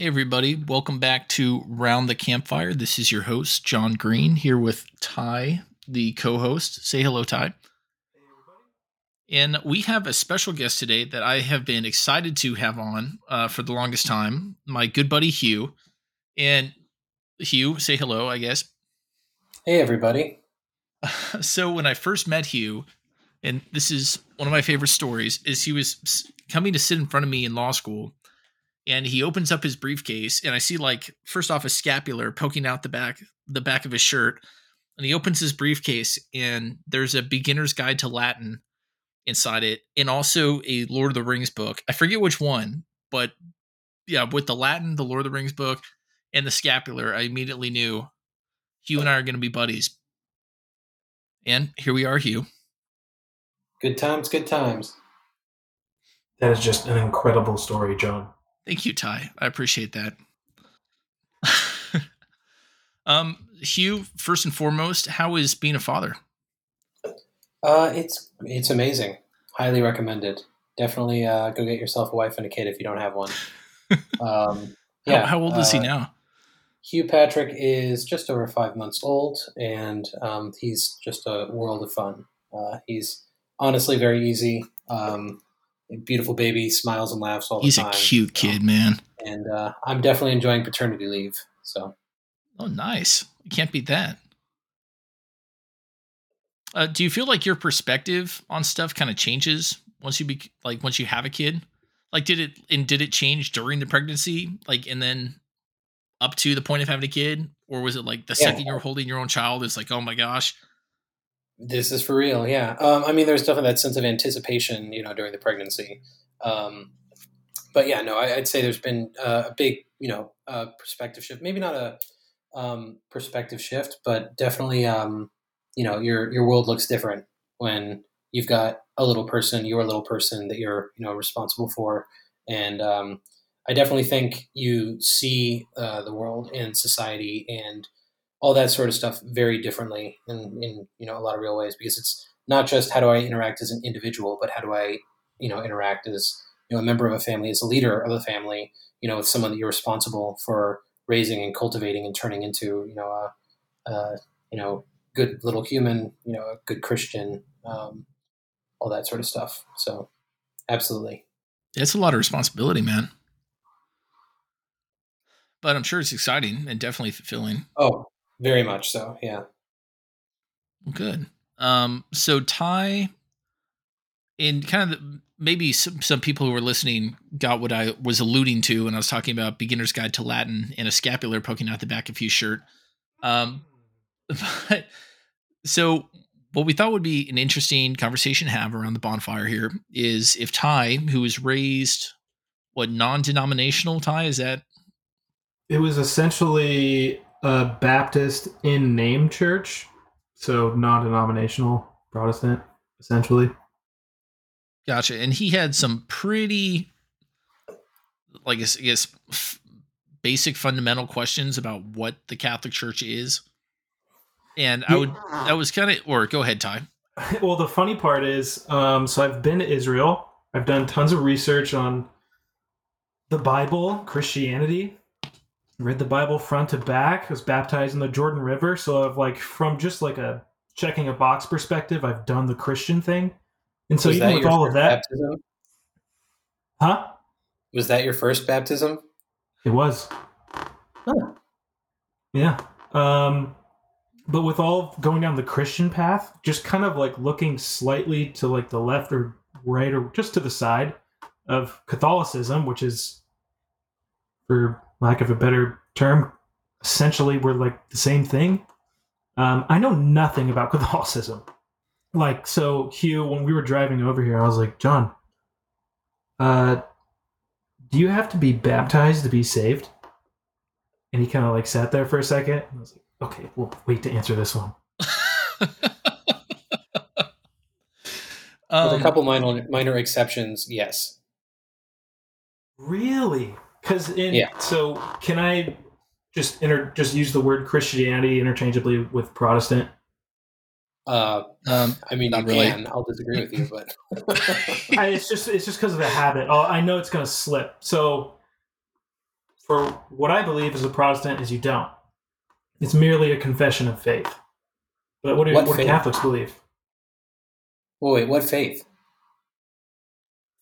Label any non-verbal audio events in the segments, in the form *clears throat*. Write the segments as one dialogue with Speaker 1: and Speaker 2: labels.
Speaker 1: Hey, everybody. Welcome back to Round the Campfire. This is your host, John Green, here with Ty, the co host. Say hello, Ty. Hey, And we have a special guest today that I have been excited to have on uh, for the longest time, my good buddy Hugh. And Hugh, say hello, I guess.
Speaker 2: Hey, everybody. *laughs*
Speaker 1: So when I first met Hugh, and this is one of my favorite stories, is he was coming to sit in front of me in law school, and he opens up his briefcase, and I see like first off a scapular poking out the back the back of his shirt, and he opens his briefcase, and there's a beginner's guide to Latin inside it, and also a Lord of the Rings book. I forget which one, but yeah, with the Latin, the Lord of the Rings book, and the scapular, I immediately knew Hugh and I are going to be buddies. And here we are, Hugh.
Speaker 2: Good times, good times.
Speaker 3: That is just an incredible story, John.
Speaker 1: Thank you, Ty. I appreciate that. *laughs* um, Hugh, first and foremost, how is being a father?
Speaker 2: Uh, it's it's amazing. Highly recommended. Definitely uh, go get yourself a wife and a kid if you don't have one. *laughs* Um, yeah.
Speaker 1: how, old is he
Speaker 2: uh,
Speaker 1: now?
Speaker 2: Hugh Patrick is just over five months old, and um, he's just a world of fun. Uh, he's honestly very easy. Um, beautiful baby, smiles and laughs all the time.
Speaker 1: He's a cute kid, man.
Speaker 2: and uh, I'm definitely enjoying paternity leave. So
Speaker 1: Oh, nice. You can't beat that. Uh, do you feel like your perspective on stuff kind of changes once you be like once you have a kid? Like, did it and did it change during the pregnancy? Like, and then up to the point of having a kid, or was it like the
Speaker 2: Yeah.
Speaker 1: second you're holding your own child? It's like, oh my gosh,
Speaker 2: This is for real, yeah. Um, I mean, there's definitely that sense of anticipation, you know, during the pregnancy. Um, but yeah, no, I, I'd say there's been uh, a big, you know, uh, perspective shift. Maybe not a um, perspective shift, but definitely, um, you know, your your world looks different when you've got a little person, your little person that you're, you know, responsible for. And um, I definitely think you see uh, the world and society and all that sort of stuff very differently in, in you know a lot of real ways because it's not just how do I interact as an individual, but how do I you know interact as you know a member of a family, as a leader of a family, you know, with someone that you're responsible for raising and cultivating and turning into you know a, a you know good little human, you know, a good Christian, um, all that sort of stuff. So absolutely.
Speaker 1: it's a lot of responsibility, man. But I'm sure it's exciting and definitely fulfilling.
Speaker 2: Oh, very much so. Yeah.
Speaker 1: Well, good. Um, so Ty, in kind of the, maybe some, some people who were listening got what I was alluding to when I was talking about beginner's guide to Latin and a scapular poking out the back of his shirt. Um, *laughs* but so what we thought would be an interesting conversation to have around the bonfire here is if Ty, who was raised what non-denominational Ty is that
Speaker 3: It was essentially a Baptist in name church, so non denominational Protestant, essentially.
Speaker 1: Gotcha. And he had some pretty, like, I guess, basic fundamental questions about what the Catholic Church is. And I would, that was kind of, or go ahead, Ty. *laughs*
Speaker 3: well, the funny part is, um, so I've been to Israel. I've done tons of research on the Bible, Christianity. Read the Bible front to back. Was baptized in the Jordan River. So I've like from just like a checking a box perspective, I've done the Christian thing. And so
Speaker 2: Was
Speaker 3: even with all of that,
Speaker 2: baptism?
Speaker 3: huh?
Speaker 2: Was that your first baptism?
Speaker 3: It was.
Speaker 2: Huh.
Speaker 3: Yeah. Um, but with all going down the Christian path, just kind of like looking slightly to like the left or right or just to the side of Catholicism, which is, for lack of a better term, essentially we're like the same thing. Um, I know nothing about *laughs* Catholicism. Like, so Hugh, when we were driving over here, I was like, John, uh, do you have to be baptized to be saved? And he kind of like sat there for a second. And I was like, okay, we'll wait to answer this one. *laughs*
Speaker 2: With
Speaker 1: um,
Speaker 2: a couple minor minor exceptions, yes.
Speaker 3: Really? Because in
Speaker 2: Yeah.
Speaker 3: so can I just inter just use the word Christianity interchangeably with Protestant?
Speaker 2: Uh,
Speaker 1: um,
Speaker 2: I mean,
Speaker 1: Not
Speaker 2: you
Speaker 1: really.
Speaker 2: can. I'll disagree with you, but *laughs* *laughs*
Speaker 3: I, it's just it's just because of the habit. Oh, I know it's gonna slip. So for what I believe as a Protestant is you don't. It's merely a confession of faith. But what do,
Speaker 2: What
Speaker 3: what do? Catholics believe?
Speaker 2: Well, wait, what faith?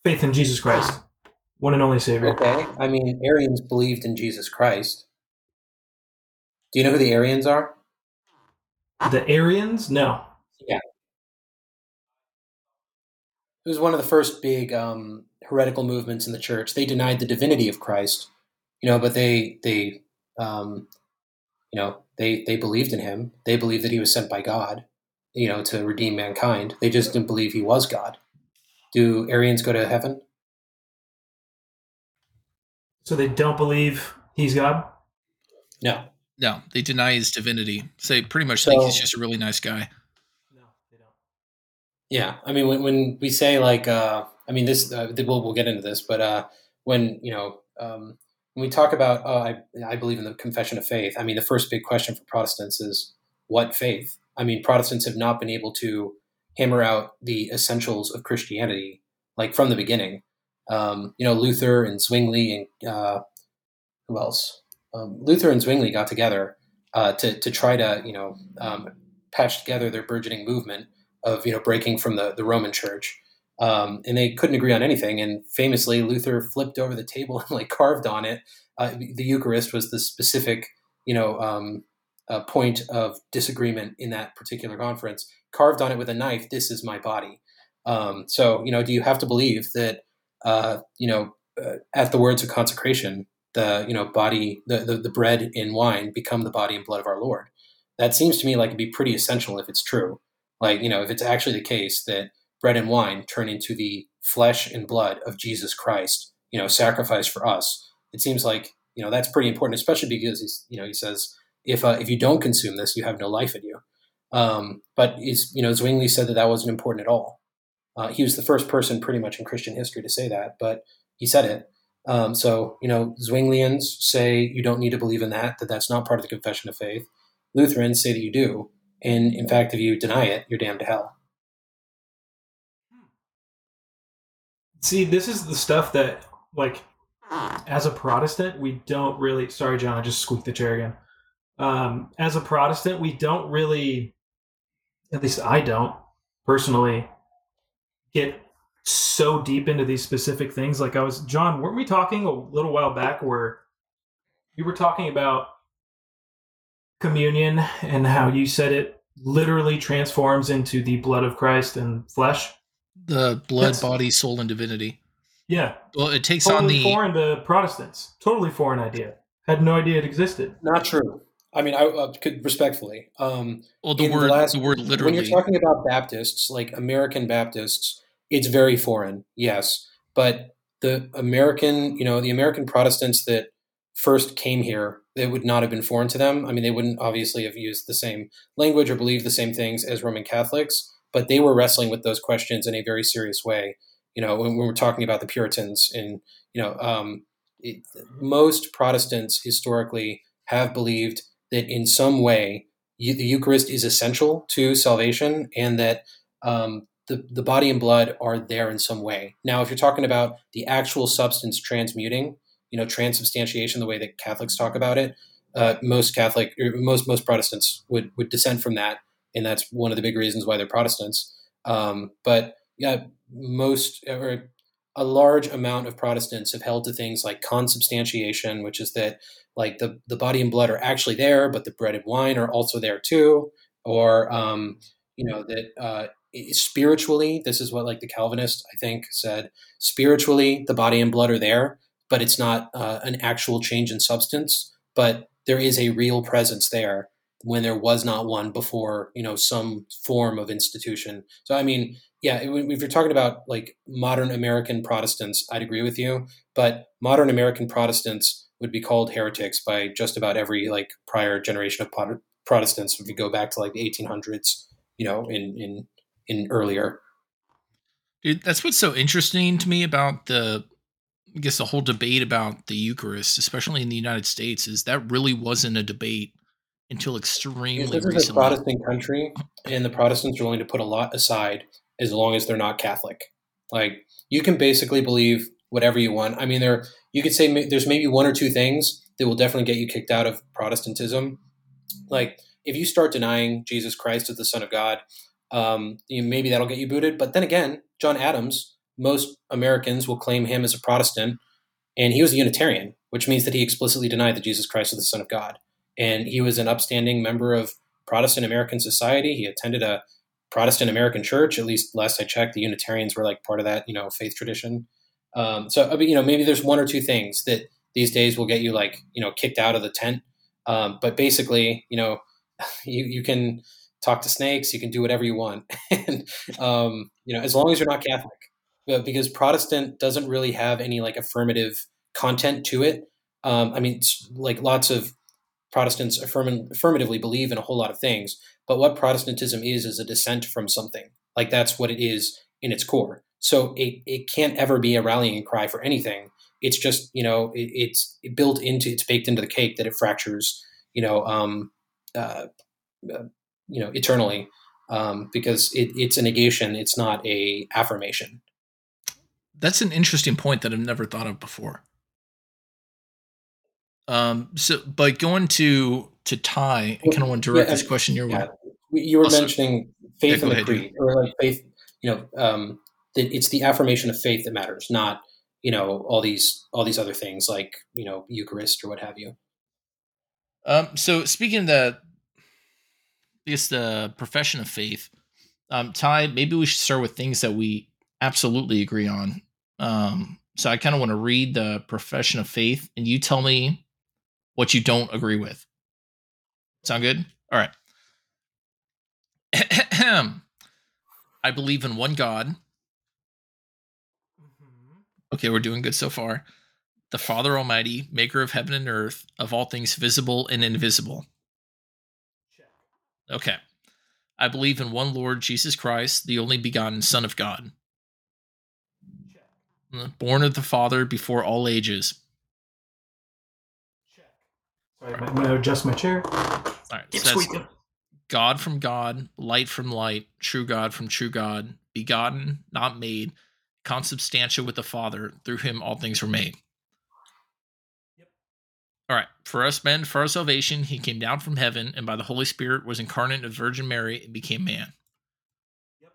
Speaker 3: Faith in Jesus Christ, one and only Savior.
Speaker 2: Okay, I mean, Arians believed in Jesus Christ. Do you know who the Arians are?
Speaker 3: The Arians? No. Yeah.
Speaker 2: It was one of the first big um, heretical movements in the church. They denied the divinity of Christ, you know, but they they um, you know they they believed in him. They believed that he was sent by God, you know, to redeem mankind. They just didn't believe he was God. Do Arians go to heaven?
Speaker 3: So they don't believe he's God?
Speaker 2: No.
Speaker 1: No, they deny his divinity. So they pretty much think he's just a really nice guy.
Speaker 3: No, they don't.
Speaker 2: Yeah, I mean, when, when we say like, uh, I mean, this uh, we'll we'll get into this, but uh, when you know um, when we talk about, oh, I I believe in the confession of faith. I mean, the first big question for Protestants is what faith. I mean, Protestants have not been able to hammer out the essentials of Christianity like from the beginning. Um, you know, Luther and Zwingli and uh, who else? Um, Luther and Zwingli got together uh, to to try to you know um, patch together their burgeoning movement of you know breaking from the, the Roman Church, um, and they couldn't agree on anything. And famously, Luther flipped over the table *laughs* and like carved on it. Uh, the Eucharist was the specific you know um, uh, point of disagreement in that particular conference. Carved on it with a knife. This is my body. Um, so you know, do you have to believe that uh, you know uh, at the words of consecration, the you know body, the, the the bread and wine become the body and blood of our Lord? That seems to me like it'd be pretty essential if it's true. Like you know if it's actually the case that bread and wine turn into the flesh and blood of jesus christ you know sacrificed for us it seems like you know that's pretty important especially because he's you know he says if uh, if you don't consume this you have no life in you. Um, but he's you know zwingli said that that wasn't important at all uh, he was the first person pretty much in christian history to say that but he said it um, so you know zwinglians say you don't need to believe in that that that's not part of the confession of faith lutherans say that you do and in fact, if you deny it, you're damned to hell.
Speaker 3: See, this is the stuff that, like, as a Protestant, we don't really. Sorry, John, I just squeaked the chair again. Um, as a Protestant, we don't really, at least I don't personally, get so deep into these specific things. Like I was, John, weren't we talking a little while back where you were talking about communion and how you said it literally transforms into the blood of Christ and flesh?
Speaker 1: The blood,
Speaker 3: That's-
Speaker 1: body, soul, and divinity.
Speaker 3: Yeah,
Speaker 1: Well, it takes on the
Speaker 3: foreign to Protestants. Totally foreign idea. Had no idea it existed.
Speaker 2: Not true. I mean, I uh, could respectfully. Um,
Speaker 1: well the
Speaker 2: in the
Speaker 1: word
Speaker 2: last-
Speaker 1: the word
Speaker 2: when you're talking about Baptists, like American Baptists, it's very foreign, yes. But the American, you know, the American Protestants that first came here, it would not have been foreign to them. I mean, they wouldn't obviously have used the same language or believed the same things as Roman Catholics, but they were wrestling with those questions in a very serious way. You know, when, when we're talking about the Puritans, and you know, um, it, most Protestants historically have believed that in some way eu- the Eucharist is essential to salvation, and that um, the the body and blood are there in some way. Now, if you're talking about the actual substance transmuting, you know, transubstantiation, the way that Catholics talk about it, uh, most Catholic, or most most Protestants would would dissent from that, and that's one of the big reasons why they're Protestants. Um, but yeah, most or a large amount of Protestants have held to things like consubstantiation, which is that like the the body and blood are actually there, but the bread and wine are also there too, or um, you know that uh, spiritually, this is what like the Calvinist I think said. Spiritually, the body and blood are there, but it's not uh, an actual change in substance. But there is a real presence there when there was not one before. You know, some form of institution. So I mean, yeah, if you're talking about like modern American Protestants, I'd agree with you. But modern American Protestants would be called heretics by just about every like prior generation of Protestants. If you go back to like the 1800s, you know, in in in earlier.
Speaker 1: Dude, that's what's so interesting to me about the I guess the whole debate about the Eucharist, especially in the United States, is that really wasn't a debate until extremely
Speaker 2: This is a. Protestant country, and the Protestants are willing to put a lot aside as long as they're not Catholic. Like you can basically believe whatever you want. I mean, there you could say there's maybe one or two things that will definitely get you kicked out of Protestantism. Like if you start denying Jesus Christ as the Son of God, um, you maybe that'll get you booted. But then again, John Adams, most Americans will claim him as a Protestant, and he was a Unitarian, which means that he explicitly denied that Jesus Christ was the Son of God. And he was an upstanding member of Protestant American society. He attended a Protestant American church. At least last I checked, the Unitarians were like part of that, you know, faith tradition. Um, so, you know, maybe there's one or two things that these days will get you like, you know, kicked out of the tent. Um, but basically, you know, *laughs* you, you can talk to snakes, you can do whatever you want. *laughs* and, um, you know, as long as you're not Catholic, because Protestant doesn't really have any like affirmative content to it. Um, I mean, like lots of Protestants affirm- affirmatively believe in a whole lot of things, but what Protestantism is is a dissent from something. Like that's what it is in its core. So it, it can't ever be a rallying cry for anything. It's just you know it, it's built into it's baked into the cake that it fractures you know um, uh, uh, you know eternally um, because it, it's a negation. It's not a affirmation.
Speaker 1: That's an interesting point that I've never thought of before. Um, so, but going to to Ty, I kind of want to direct yeah, this question your yeah,
Speaker 2: way. You were also, mentioning faith yeah, in the ahead, creed, or like faith. You know, um, it's the affirmation of faith that matters, not you know all these all these other things like you know Eucharist or what have you.
Speaker 1: Um. So speaking of the, I guess the profession of faith, um, Ty, maybe we should start with things that we absolutely agree on. Um. So I kind of want to read the profession of faith, and you tell me what you don't agree with. Sound good? All right. *clears throat* I believe in one God. Mm-hmm. Okay, we're doing good so far. The Father Almighty, maker of heaven and earth, of all things visible and invisible. Okay. I believe in one Lord Jesus Christ, the only begotten Son of God. Born of the Father before all ages
Speaker 3: Sorry, I'm going to adjust my chair. All
Speaker 1: right. So God from God, light from light, true God from true God, begotten, not made, consubstantial with the Father. Through him all things were made. Yep. All right. For us men, for our salvation, he came down from heaven and by the Holy Spirit was incarnate of Virgin Mary and became man. Yep.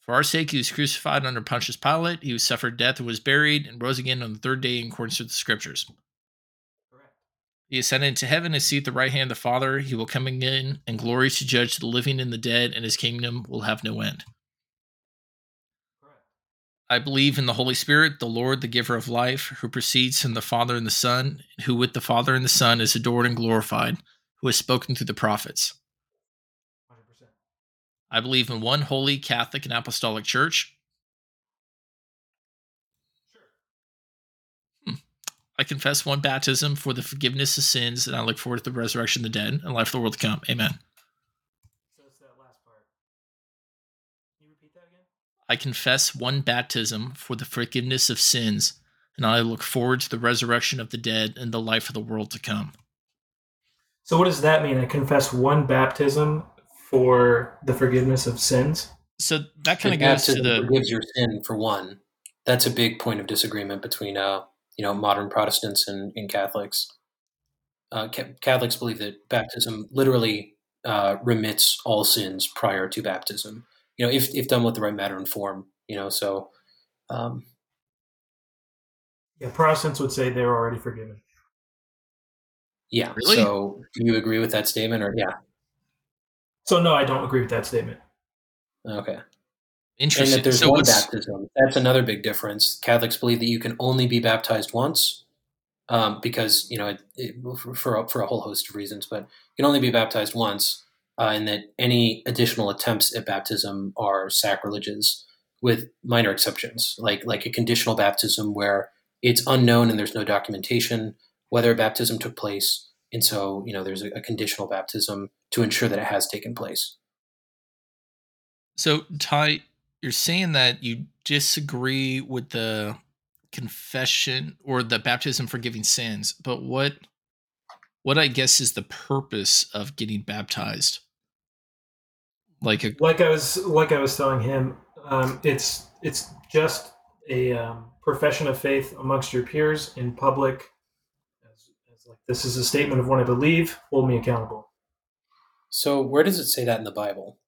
Speaker 1: For our sake, he was crucified under Pontius Pilate. He was suffered death and was buried and rose again on the third day in accordance with the scriptures. He ascended into heaven and seated at the right hand of the Father. He will come again in glory to judge the living and the dead, and his kingdom will have no end. I believe in the Holy Spirit, the Lord, the giver of life, who proceeds from the Father and the Son, who with the Father and the Son is adored and glorified, who has spoken through the prophets. 100%. I believe in one holy Catholic and Apostolic Church. I confess one baptism for the forgiveness of sins, and I look forward to the resurrection of the dead and life of the world to come. Amen. So it's that last part. Can you repeat that again? I confess one baptism for the forgiveness of sins, and I look forward to the resurrection of the dead and the life of the world to come.
Speaker 3: So what does that mean? I confess one baptism for the forgiveness of sins.
Speaker 1: So that kind of goes to the
Speaker 2: forgives your sin for one. That's a big point of disagreement between uh, you know modern Protestants and, and Catholics. Uh, Catholics believe that baptism literally uh, remits all sins prior to baptism. You know, if if done with the right matter and form. You know, so. Um,
Speaker 3: yeah, Protestants would say they're already forgiven.
Speaker 2: Yeah. Really? So, do you agree with that statement, or yeah?
Speaker 3: So no, I don't agree with that statement.
Speaker 2: Okay.
Speaker 1: Interesting.
Speaker 2: And that there's so one baptism. That's another big difference. Catholics believe that you can only be baptized once, um, because you know it, it, for a, for a whole host of reasons, but you can only be baptized once, uh, and that any additional attempts at baptism are sacrileges, with minor exceptions, like like a conditional baptism where it's unknown and there's no documentation whether a baptism took place, and so you know there's a, a conditional baptism to ensure that it has taken place.
Speaker 1: So, Ty, you're saying that you disagree with the confession or the baptism for giving sins, but what what I guess is the purpose of getting baptized? Like a
Speaker 3: like I was like I was telling him, um, it's it's just a um, profession of faith amongst your peers in public. As, as like this is a statement of what I believe. Hold me accountable.
Speaker 2: So where does it say that in the Bible?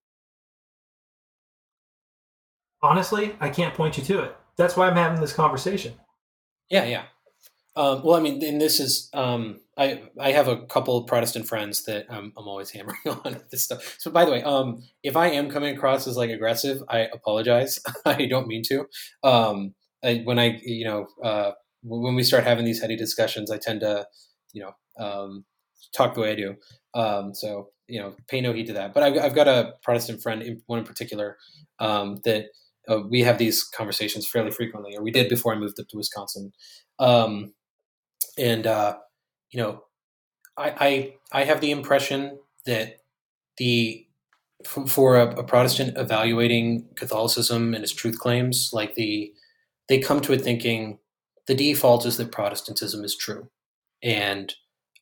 Speaker 3: Honestly, I can't point you to it. That's why I'm having this conversation.
Speaker 2: Yeah, yeah. Um, well, I mean, and this is um, I I have a couple Protestant friends that I'm, I'm always *laughs* hammering on this stuff. So, by the way, um, if I am coming across as like aggressive, I apologize. *laughs* I don't mean to. Um, I, when I you know uh, when we start having these heady discussions, I tend to you know um, talk the way I do. Um, so you know, pay no heed to that. But I've, I've got a Protestant friend, one in particular, that uh, we have these conversations fairly frequently, or we did before I moved up to Wisconsin. Um, and uh, you know, I, I I have the impression that the for a, a, Protestant evaluating Catholicism and its truth claims, like the they come to it thinking the default is that Protestantism is true, and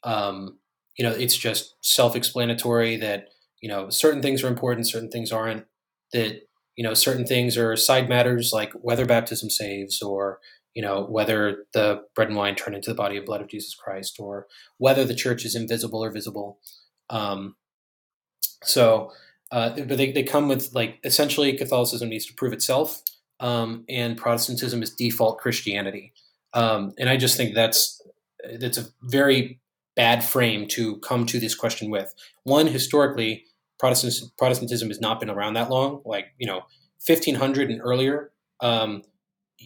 Speaker 2: um, you know it's just self-explanatory that you know certain things are important, certain things aren't. That you know certain things are side matters like whether baptism saves or you know, whether the bread and wine turn into the body and blood of Jesus Christ, or whether the church is invisible or visible. Um, so, uh, but they, they come with like essentially Catholicism needs to prove itself, um, and Protestantism is default Christianity. Um, and I just think that's that's a very bad frame to come to this question with. One, historically, Protestant, Protestantism has not been around that long, like you know, 1500 and earlier. Um,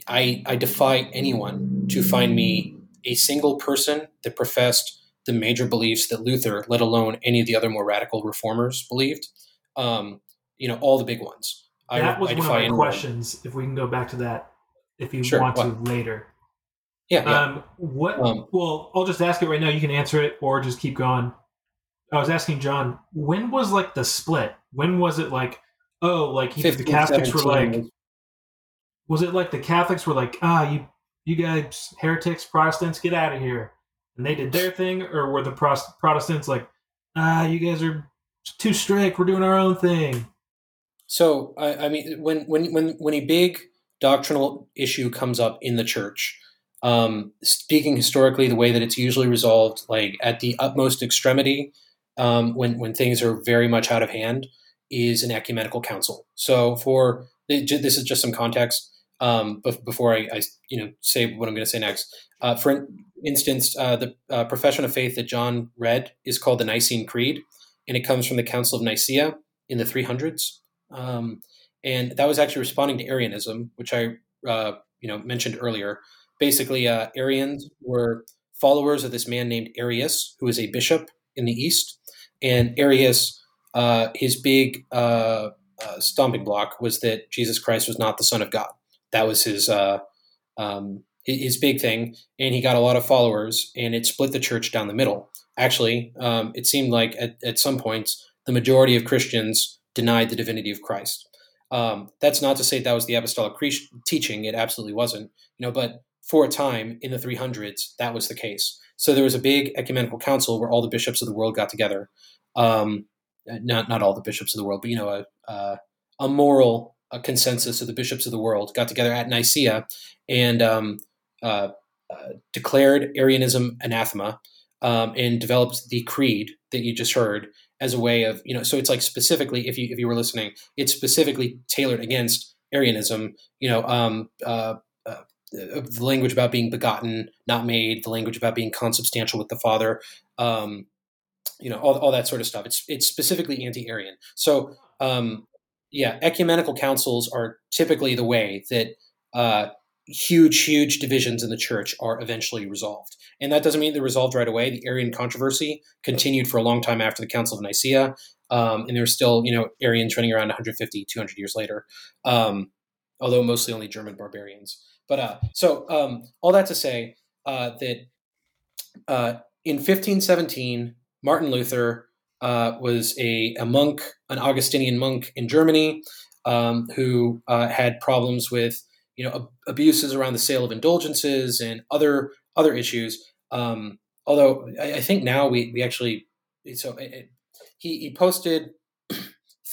Speaker 2: I, I defy anyone to find me a single person that professed the major beliefs that Luther, let alone any of the other more radical reformers, believed. Um, you know, all the big ones.
Speaker 3: That I, was I one of my anyone. questions. If we can go back to that, if you sure, want what? to later.
Speaker 2: Yeah. yeah.
Speaker 3: Um, what? Um, well, I'll just ask it right now. You can answer it, or just keep going. I was asking John, when was like the split? When was it like, oh, like 15, the Catholics were like, was it like the Catholics were like, ah, you you guys heretics, Protestants, get out of here, and they did their thing, or were the Protestants like, ah, you guys are too strict, we're doing our own thing?
Speaker 2: So I, I mean, when when when when a big doctrinal issue comes up in the church, um, speaking historically, the way that it's usually resolved, like at the utmost extremity, um, when when things are very much out of hand, is an ecumenical council. So for this is just some context um, before I, I, you know, say what I'm going to say next, uh, for instance, uh, the uh, profession of faith that John read is called the Nicene Creed, and it comes from the Council of Nicaea in the 300s. Um, and that was actually responding to Arianism, which I, uh, you know, mentioned earlier. Basically, uh, Arians were followers of this man named Arius, who was a bishop in the East, and Arius, uh, his big stomping block was that Jesus Christ was not the Son of God that was his uh, um, his big thing, and he got a lot of followers, and it split the church down the middle. Actually, um, it seemed like at, at some points the majority of Christians denied the divinity of Christ. Um, that's not to say that was the apostolic teaching; it absolutely wasn't. You know, but for a time in the 300s, that was the case. So there was a big ecumenical council where all the bishops of the world got together. Um, not not all the bishops of the world, but you know, a, a, a moral a consensus of the bishops of the world got together at Nicaea and um, uh, uh, declared Arianism anathema um, and developed the creed that you just heard as a way of you know so it's like specifically if you if you were listening it's specifically tailored against Arianism you know um, uh, the language about being begotten not made the language about being consubstantial with the Father um, you know all, all that sort of stuff it's it's specifically anti-Arian so um, yeah, ecumenical councils are typically the way that uh, huge, huge divisions in the church are eventually resolved. And that doesn't mean they're resolved right away. The Arian controversy continued for a long time after the Council of Nicaea, um, and there's still, you know, Arians running around 150, 200 years later, um, although mostly only German barbarians. But uh, so um, all that to say uh, that uh, in 1517, Martin Luther uh, was a, a, monk, an Augustinian monk in Germany, um, who uh, had problems with you know ab- abuses around the sale of indulgences and other other issues. Um, although I, I, think now we we actually so it, it, he he posted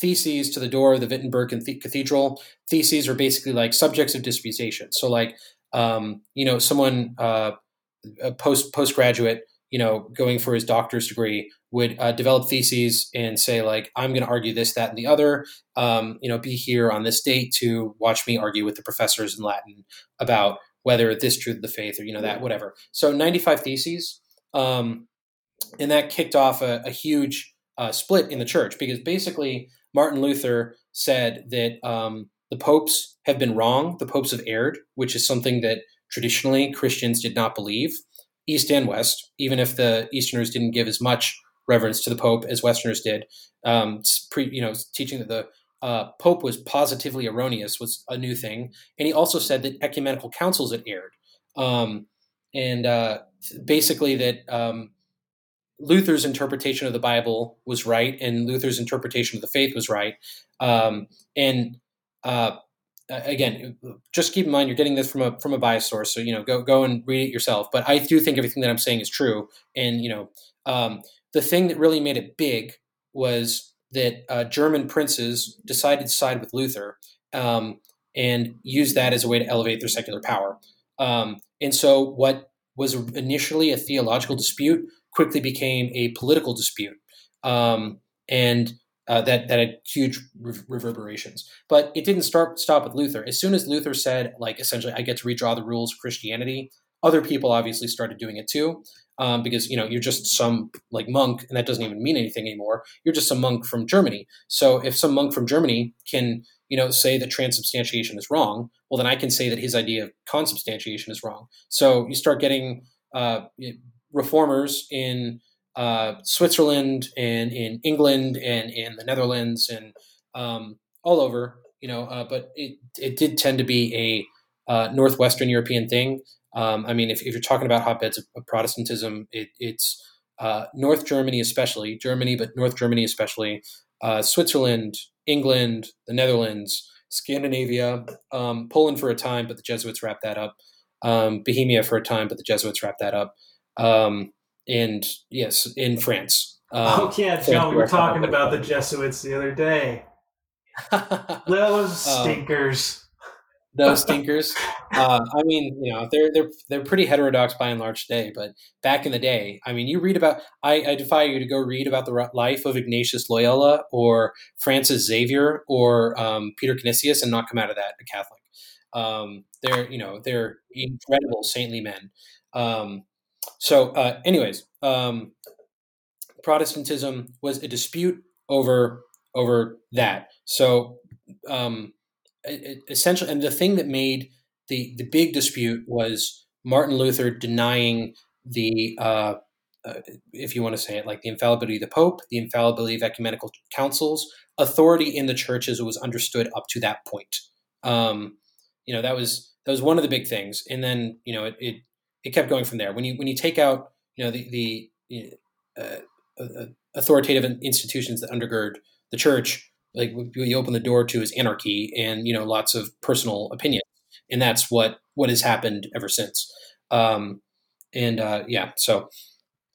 Speaker 2: theses to the door of the Wittenberg Cathedral. Theses are basically like subjects of disputation. So like um, you know, someone uh, post postgraduate, you know, going for his doctor's degree would uh, develop theses and say like, I'm going to argue this, that, and the other. Um, you know, be here on this date to watch me argue with the professors in Latin about whether this truth of the faith or you know that whatever. So 95 theses, um, and that kicked off a, a huge uh, split in the church because basically Martin Luther said that um, the popes have been wrong, the popes have erred, which is something that traditionally Christians did not believe, East and West, even if the Easterners didn't give as much reverence to the Pope as Westerners did. Um, pre, you know, teaching that the uh, Pope was positively erroneous was a new thing, and he also said that ecumenical councils had erred, um, and uh, basically that um, Luther's interpretation of the Bible was right, and Luther's interpretation of the faith was right. Um, and uh, again, just keep in mind you're getting this from a from a bias source, so you know go go and read it yourself. But I do think everything that I'm saying is true, and you know um, the thing that really made it big was that uh, German princes decided to side with Luther um, and use that as a way to elevate their secular power. Um, and so what was initially a theological dispute quickly became a political dispute, um, and uh, that that had huge re- reverberations. But it didn't start stop with Luther. As soon as Luther said, like essentially, I get to redraw the rules of Christianity, other people obviously started doing it too. Um, because you know you're just some like monk, and that doesn't even mean anything anymore. You're just some monk from Germany. So if some monk from Germany can you know say that transubstantiation is wrong, well then I can say that his idea of consubstantiation is wrong. So you start getting uh, reformers in uh, Switzerland and in England and in the Netherlands and um, all over, you know. Uh, but it it did tend to be a uh, northwestern European thing. Um, I mean, if, if, you're talking about hotbeds of, of Protestantism, it, it's uh, North Germany, especially Germany, but North Germany especially, uh, Switzerland, England, the Netherlands, Scandinavia, um, Poland for a time, but the Jesuits wrapped that up. Um, Bohemia for a time, but the Jesuits wrapped that up um, and yes, in France.
Speaker 3: Um, oh yeah, John, we were talking about the Jesuits the other day. *laughs* Those um, stinkers. Um,
Speaker 2: those *laughs* stinkers. Uh, I mean, you know, they're they're they're pretty heterodox by and large today, but back in the day, I mean, you read about. I, I defy you to go read about the life of Ignatius Loyola or Francis Xavier or um, Peter Canisius and not come out of that a Catholic. Um, they're you know they're incredible saintly men. Um, so, uh, anyways, um, Protestantism was a dispute over over that. So, um, essentially, and the thing that made the the big dispute was Martin Luther denying the, uh, uh, if you want to say it, like the infallibility of the Pope, the infallibility of ecumenical councils, authority in the church as it was understood up to that point. Um, you know, that was that was one of the big things, and then you know it, it it kept going from there. When you when you take out you know the the uh, uh, authoritative institutions that undergird the church, like what you open the door to is anarchy and you know lots of personal opinion, and that's what what has happened ever since. Um, and uh, yeah, so.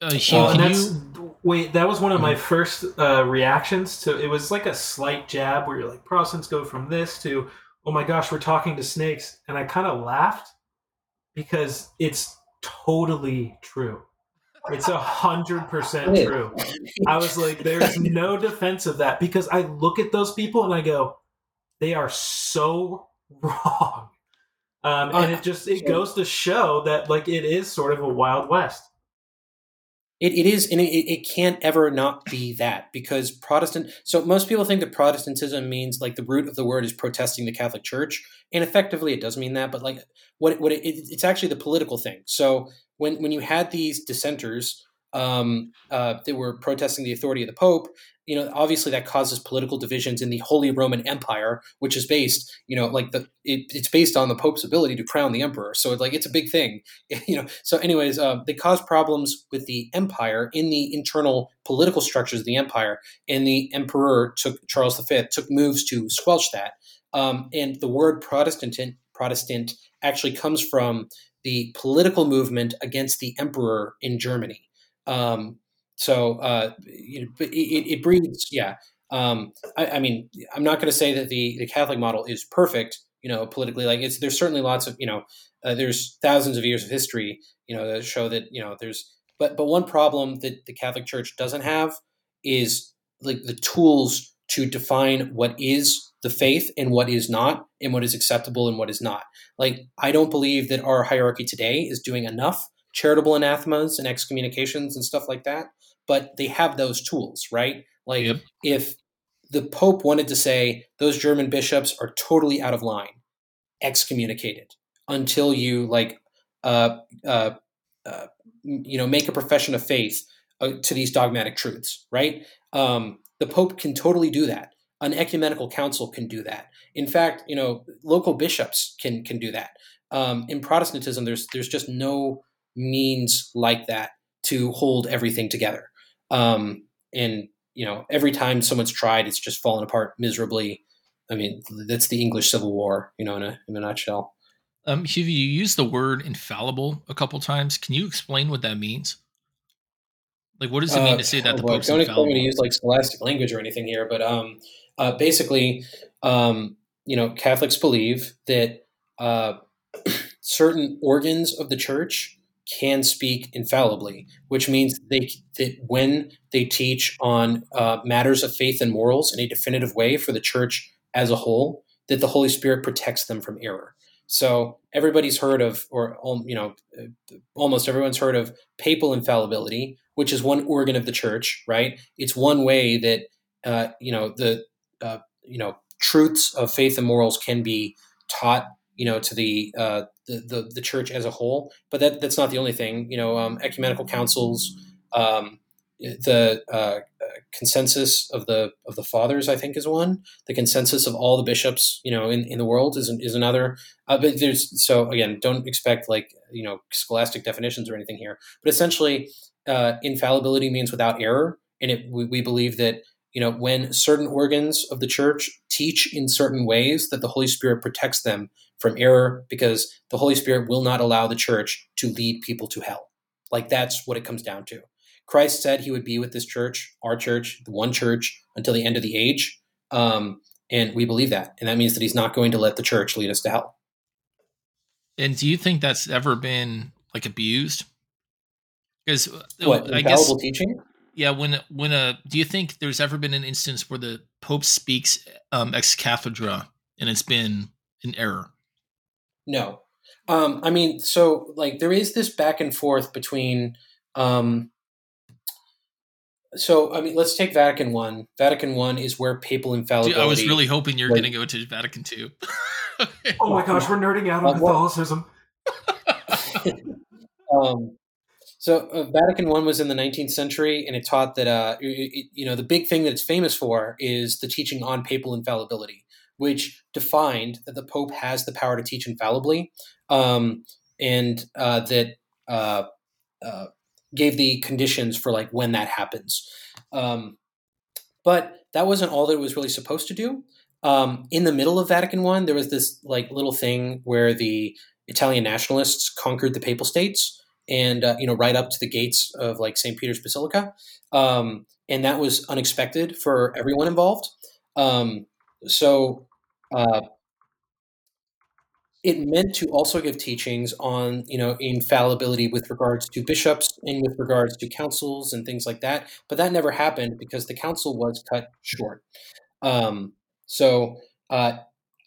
Speaker 3: Uh, Hugh, uh, that's, you... Wait, that was one of my mm-hmm. first uh, reactions to. It was like a slight jab where you're like, Protestants go from this to, oh my gosh, we're talking to snakes, and I kind of laughed because it's totally true. It's a hundred percent true. I was like, there's no defense of that because I look at those people and I go, they are so *laughs* wrong. Um, and it just it goes to show that like it is sort of a wild west.
Speaker 2: It, it is, and it, it can't ever not be that because Protestant. So most people think that Protestantism means like the root of the word is protesting the Catholic Church, and effectively it does mean that. But like what what it, it's actually the political thing. So when when you had these dissenters um, uh, that were protesting the authority of the Pope, you know, obviously that causes political divisions in the Holy Roman Empire, which is based, you know, like the it, it's based on the Pope's ability to crown the emperor. So it's like it's a big thing, *laughs* you know. So, anyways, uh, they caused problems with the empire in the internal political structures of the empire, and the emperor took Charles V took moves to squelch that. Um, and the word Protestant Protestant actually comes from the political movement against the emperor in Germany. Um, so uh, it, it, breeds, yeah. Um, I, I, mean, I'm not going to say that the, the Catholic model is perfect you know, politically. Like it's there's certainly lots of you know, uh, there's thousands of years of history, you know, that show that you know there's but but one problem that the Catholic Church doesn't have is like the tools to define what is the faith and what is not, and what is acceptable and what is not. Like I don't believe that our hierarchy today is doing enough charitable anathemas and excommunications and stuff like that, but they have those tools, right? Like
Speaker 1: Yep.
Speaker 2: if the Pope wanted to say those German bishops are totally out of line, excommunicated until you like uh, uh, uh, you know make a profession of faith uh, to these dogmatic truths, right? Um, the Pope can totally do that. An ecumenical council can do that. In fact, you know, local bishops can can do that. Um, in Protestantism, there's there's just no means like that to hold everything together. Um, and you know, every time someone's tried, it's just fallen apart miserably. I mean, that's the English Civil War, you know, in a in a nutshell.
Speaker 1: Um, Hugh, you used the word infallible a couple times. Can you explain what that means? Like, what does it mean to say that the Pope's
Speaker 2: don't
Speaker 1: infallible?
Speaker 2: me to use like scholastic language or anything here, but um, uh, basically, um, you know, Catholics believe that uh, *clears throat* certain organs of the church can speak infallibly, which means they that when they teach on uh, matters of faith and morals in a definitive way for the church as a whole, that the Holy Spirit protects them from error. So everybody's heard of, or um, you know, uh, almost everyone's heard of papal infallibility, which is one organ of the church, right? It's one way that uh, you know the uh, you know truths of faith and morals can be taught, you know, to the uh, the, the the church as a whole. But that that's not the only thing. You know, um, ecumenical councils, um, the uh, consensus of the of the fathers, I think, is one. The consensus of all the bishops, you know, in, in the world is is another. Uh, but there's so again, don't expect like you know scholastic definitions or anything here. But essentially, uh, infallibility means without error, and it, we, we believe that you know when certain organs of the church teach in certain ways that the Holy Spirit protects them from error because the Holy Spirit will not allow the church to lead people to hell. Like that's what it comes down to. Christ said he would be with this church, our church, the one church, until the end of the age. Um, and we believe that. And that means that he's not going to let the church lead us to hell.
Speaker 1: And do you think that's ever been like abused? Because
Speaker 2: What,
Speaker 1: I guess
Speaker 2: teaching?
Speaker 1: yeah, when when a do you think there's ever been an instance where the Pope speaks um, ex cathedra and it's been an error?
Speaker 2: No. Um, I mean, so like there is this back and forth between. Um, so I mean, let's take Vatican One. Vatican One is where papal
Speaker 1: Dude,
Speaker 2: infallibility.
Speaker 1: I was really hoping you were
Speaker 2: Like-
Speaker 1: going to go to Vatican II.
Speaker 3: Oh my gosh, we're nerding out on Catholicism. *laughs*
Speaker 2: Um, so uh, Vatican One was in the 19th century, and it taught that uh, it- it- you know the big thing that it's famous for is the teaching on papal infallibility, which defined that the Pope has the power to teach infallibly, um, and uh, that uh, uh, gave the conditions for like when that happens. Um, but that wasn't all that it was really supposed to do. Um, in the middle of Vatican One, there was this like little thing where the Italian nationalists conquered the Papal States, and uh, you know, right up to the gates of like St. Peter's Basilica, um, and that was unexpected for everyone involved. Um, so uh, it meant to also give teachings on you know infallibility with regards to bishops and with regards to councils and things like that. But that never happened because the council was cut short. Um, so uh,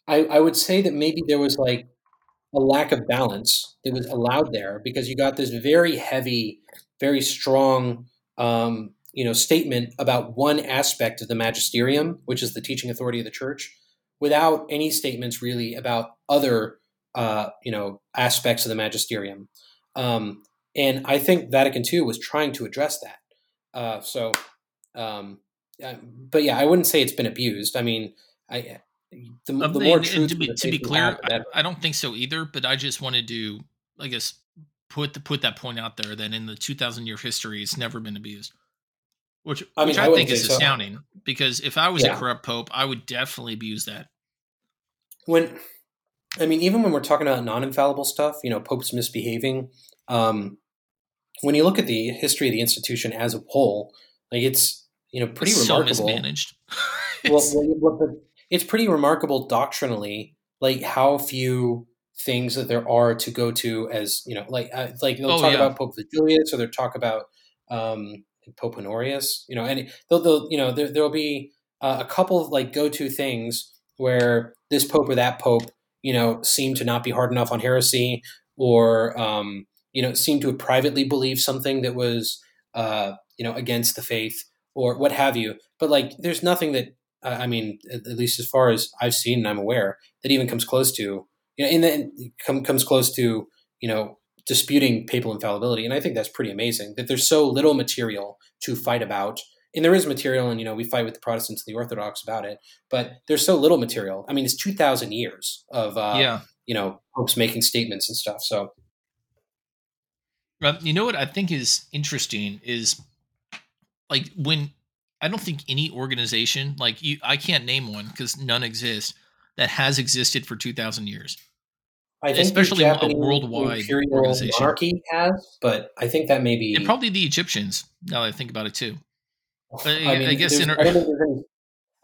Speaker 2: I, I would say that maybe there was like a lack of balance that was allowed there because you got this very heavy, very strong, um, you know, statement about one aspect of the magisterium, which is the teaching authority of the church, without any statements really about other, uh, you know, aspects of the magisterium. Um, and I think Vatican II was trying to address that. Uh, so, um, uh, but yeah, I wouldn't say it's been abused. I mean, I the, the more
Speaker 1: and- and to be, to be clear,
Speaker 2: have,
Speaker 1: I. I don't think so either. But I just wanted to, I guess, put the, put that point out there that in the two thousand year history, it's never been abused. Which,
Speaker 2: I mean,
Speaker 1: which
Speaker 2: I
Speaker 1: I, think is
Speaker 2: so.
Speaker 1: astounding because if I was
Speaker 2: Yeah.
Speaker 1: a corrupt pope, I would definitely abuse that.
Speaker 2: when I mean, even when we're talking about non-infallible stuff, you know, popes misbehaving. Um, when you look at the history of the institution as a whole, like it's you know pretty
Speaker 1: It's so
Speaker 2: remarkable.
Speaker 1: mismanaged. *laughs*
Speaker 2: well,
Speaker 1: It's-
Speaker 2: well, well, it's pretty remarkable doctrinally, like how few things that there are to go to as you know like uh, like they'll
Speaker 1: Oh,
Speaker 2: talk
Speaker 1: yeah.
Speaker 2: about Pope Vigilius or they'll talk about um, Pope Honorius, you know, and they'll, they'll you know there there'll be uh, a couple of like go to things where this pope or that pope you know seem to not be hard enough on heresy or um, you know seem to have privately believed something that was uh, you know against the faith or what have you. But like there's nothing that uh, I mean at, at least as far as I've seen and I'm aware that even comes close to you know in the come, comes close to you know disputing papal infallibility and i think that's pretty amazing that there's so little material to fight about and there is material and you know we fight with the protestants and the orthodox about it but there's so little material i mean it's 2000 years of uh,
Speaker 1: yeah.
Speaker 2: you know popes making statements and stuff so
Speaker 1: you know what I think is interesting is like when I don't think any organization like you I can't name one because none exist that has existed for two thousand years.
Speaker 2: I think
Speaker 1: Especially
Speaker 2: the
Speaker 1: a worldwide
Speaker 2: imperial
Speaker 1: organization.
Speaker 2: monarchy has but i think that may be
Speaker 1: And probably the Egyptians. Now that I think about it too. I-
Speaker 2: I, mean,
Speaker 1: I guess
Speaker 2: there's-
Speaker 1: in our-
Speaker 2: I don't think there's any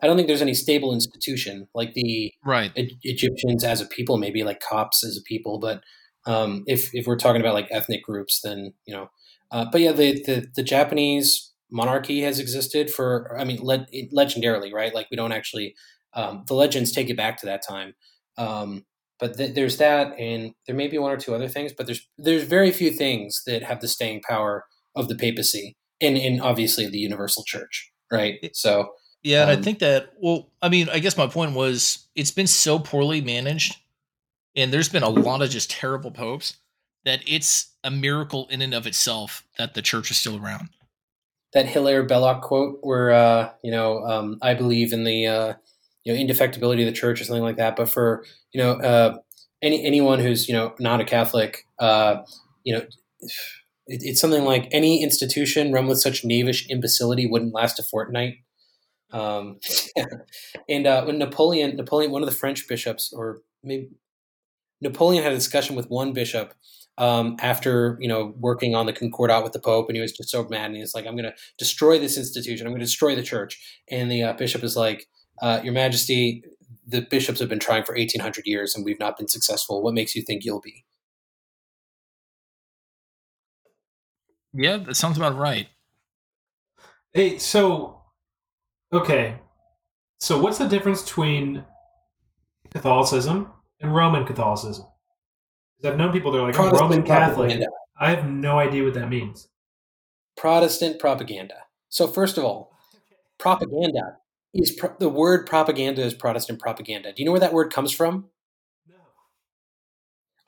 Speaker 2: I don't think there's any stable institution like the
Speaker 1: Right.
Speaker 2: E- Egyptians as a people, maybe like Copts as a people. But um, if if we're talking about like ethnic groups, then you know. Uh, but yeah, the, the the Japanese monarchy has existed for. I mean, le- legendarily, right? Like we don't actually. Um, the legends take it back to that time. Um, but th- there's that, and there may be one or two other things. But there's there's very few things that have the staying power of the papacy, and and obviously the universal church, right? So.
Speaker 1: Yeah, and I
Speaker 2: Um,
Speaker 1: think that well, I mean, I guess my point was it's been so poorly managed, and there's been a lot of just terrible popes that it's a miracle in and of itself that the church is still around.
Speaker 2: that Hilaire Belloc quote where uh, you know um, I believe in the uh, you know indefectibility of the church or something like that. But for you know uh, any anyone who's you know not a Catholic, uh, you know. It, it's something like any institution run with such knavish imbecility wouldn't last a fortnight. Um, *laughs* and uh, when Napoleon, Napoleon, one of the French bishops, or maybe Napoleon had a discussion with one bishop um, after you know working on the Concordat with the Pope, and he was just so mad, and he's like, "I'm going to destroy this institution. I'm going to destroy the church." And the uh, bishop is like, uh, "Your Majesty, the bishops have been trying for 1800 years, and we've not been successful. What makes you think you'll be?"
Speaker 1: Yeah, that sounds about right.
Speaker 3: Hey, so okay, so what's the difference between Catholicism and Roman Catholicism? Because I've known people that are like I'm Roman Catholic.
Speaker 2: propaganda.
Speaker 3: I have no idea what that means.
Speaker 2: Protestant propaganda. So first of all, propaganda is pro- the word propaganda is Protestant propaganda. Do you know where that word comes from?
Speaker 3: No.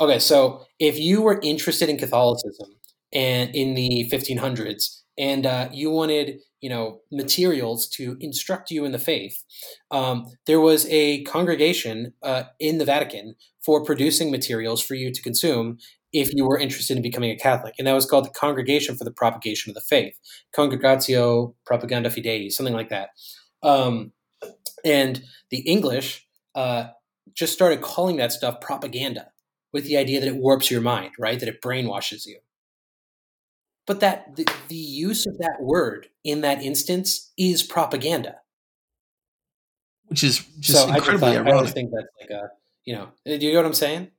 Speaker 2: Okay, so if you were interested in Catholicism and in the 1500s, and uh, you wanted, you know, materials to instruct you in the faith, um, there was a congregation uh, in the Vatican for producing materials for you to consume if you were interested in becoming a Catholic, and that was called the Congregation for the Propagation of the Faith, Congregatio Propaganda Fidei, something like that. Um, and the English uh, just started calling that stuff propaganda with the idea that it warps your mind, right? That it brainwashes you. But that the, the use of that word in that instance is propaganda.
Speaker 1: Which is just
Speaker 2: so I just
Speaker 1: incredibly
Speaker 2: thought, I always
Speaker 1: ironic.
Speaker 2: think that's like a, you know, do you know what I'm saying?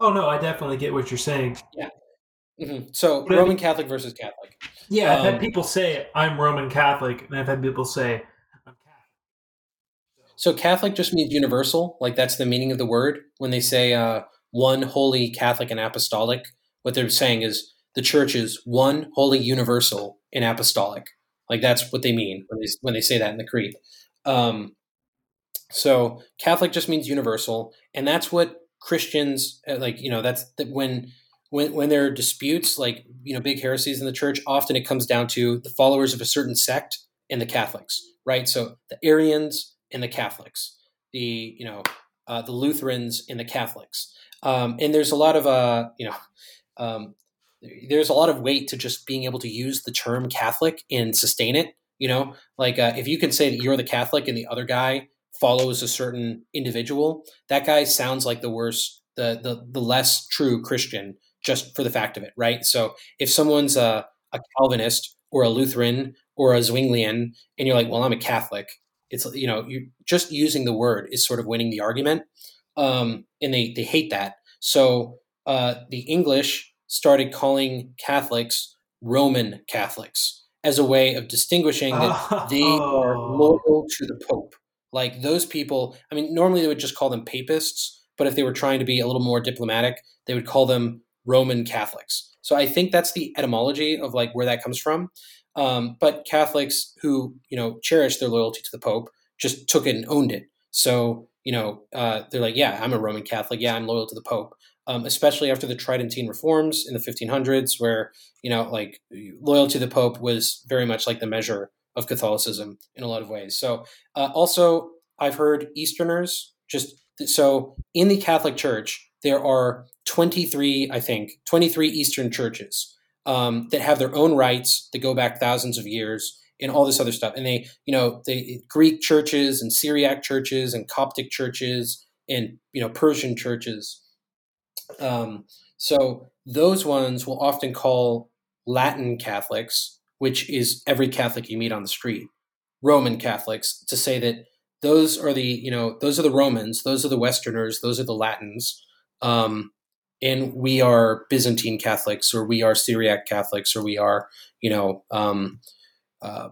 Speaker 3: Oh no, I definitely get what you're saying.
Speaker 2: Hmm So
Speaker 3: But I
Speaker 2: Roman
Speaker 3: mean-
Speaker 2: Catholic versus Catholic.
Speaker 3: Yeah, I've
Speaker 2: Um,
Speaker 3: had people say I'm Roman Catholic, and I've had people say I'm Catholic.
Speaker 2: So Catholic just means universal, like that's the meaning of the word. When they say uh, one holy Catholic and apostolic, what they're saying is the church is one holy universal and apostolic. Like that's what they mean when they when they say that in the creed. Um, so Catholic just means universal, and that's what Christians uh, like. You know, that's that when when when there are disputes, like you know, big heresies in the church. Often it comes down to the followers of a certain sect and the Catholics, right? So the Arians and the Catholics, the you know uh, the Lutherans and the Catholics, um, and there's a lot of uh, you know. Um, there's a lot of weight to just being able to use the term Catholic and sustain it. You know, like uh, if you can say that you're the Catholic and the other guy follows a certain individual, that guy sounds like the worst, the the, the less true Christian, just for the fact of it, right? So if someone's a, a Calvinist or a Lutheran or a Zwinglian, and you're like, well, I'm a Catholic, it's you know you just using the word is sort of winning the argument, um, and they they hate that. So uh, the English started calling Catholics Roman Catholics as a way of distinguishing that oh. they are oh. loyal to the Pope. Like those people, I mean, normally they would just call them papists, but if they were trying to be a little more diplomatic, they would call them Roman Catholics. So I think that's the etymology of like where that comes from. Um, but Catholics who you know cherish their loyalty to the Pope just took it and owned it. So you know uh, they're like, yeah, I'm a Roman Catholic. Yeah, I'm loyal to the Pope. Um, especially after the Tridentine reforms in the 1500s, where you know like loyalty to the Pope was very much like the measure of Catholicism in a lot of ways. So uh, also I've heard Easterners just so in the Catholic Church there are 23, I think, 23 Eastern churches um, that have their own rites that go back thousands of years and all this other stuff. And they, you know, the Greek churches and Syriac churches and Coptic churches and, you know, Persian churches. Um, so those ones will often call Latin Catholics, which is every Catholic you meet on the street, Roman Catholics, to say that those are the, you know, those are the Romans, those are the Westerners, those are the Latins. Um, and we are Byzantine Catholics or we are Syriac Catholics or we are, you know, um, uh,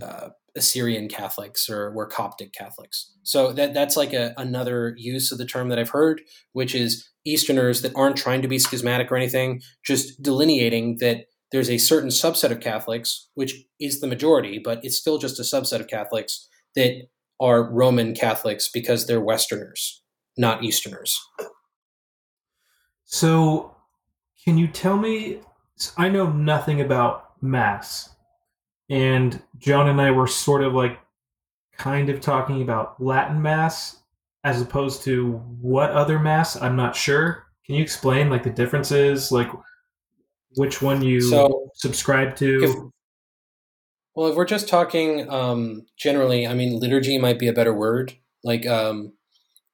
Speaker 2: uh, Assyrian Catholics or we're Coptic Catholics. So that that's like a, another use of the term that I've heard, which is Easterners that aren't trying to be schismatic or anything, just delineating that there's a certain subset of Catholics, which is the majority, but it's still just a subset of Catholics that are Roman Catholics because they're Westerners, not Easterners.
Speaker 3: So, can you tell me? I know nothing about mass, and John and I were sort of like kind of talking about Latin mass as opposed to what other mass. I'm not sure. Can you explain like the differences, like which one you so subscribe to?
Speaker 2: If, well, if we're just talking um, generally, I mean, liturgy might be a better word. Like um,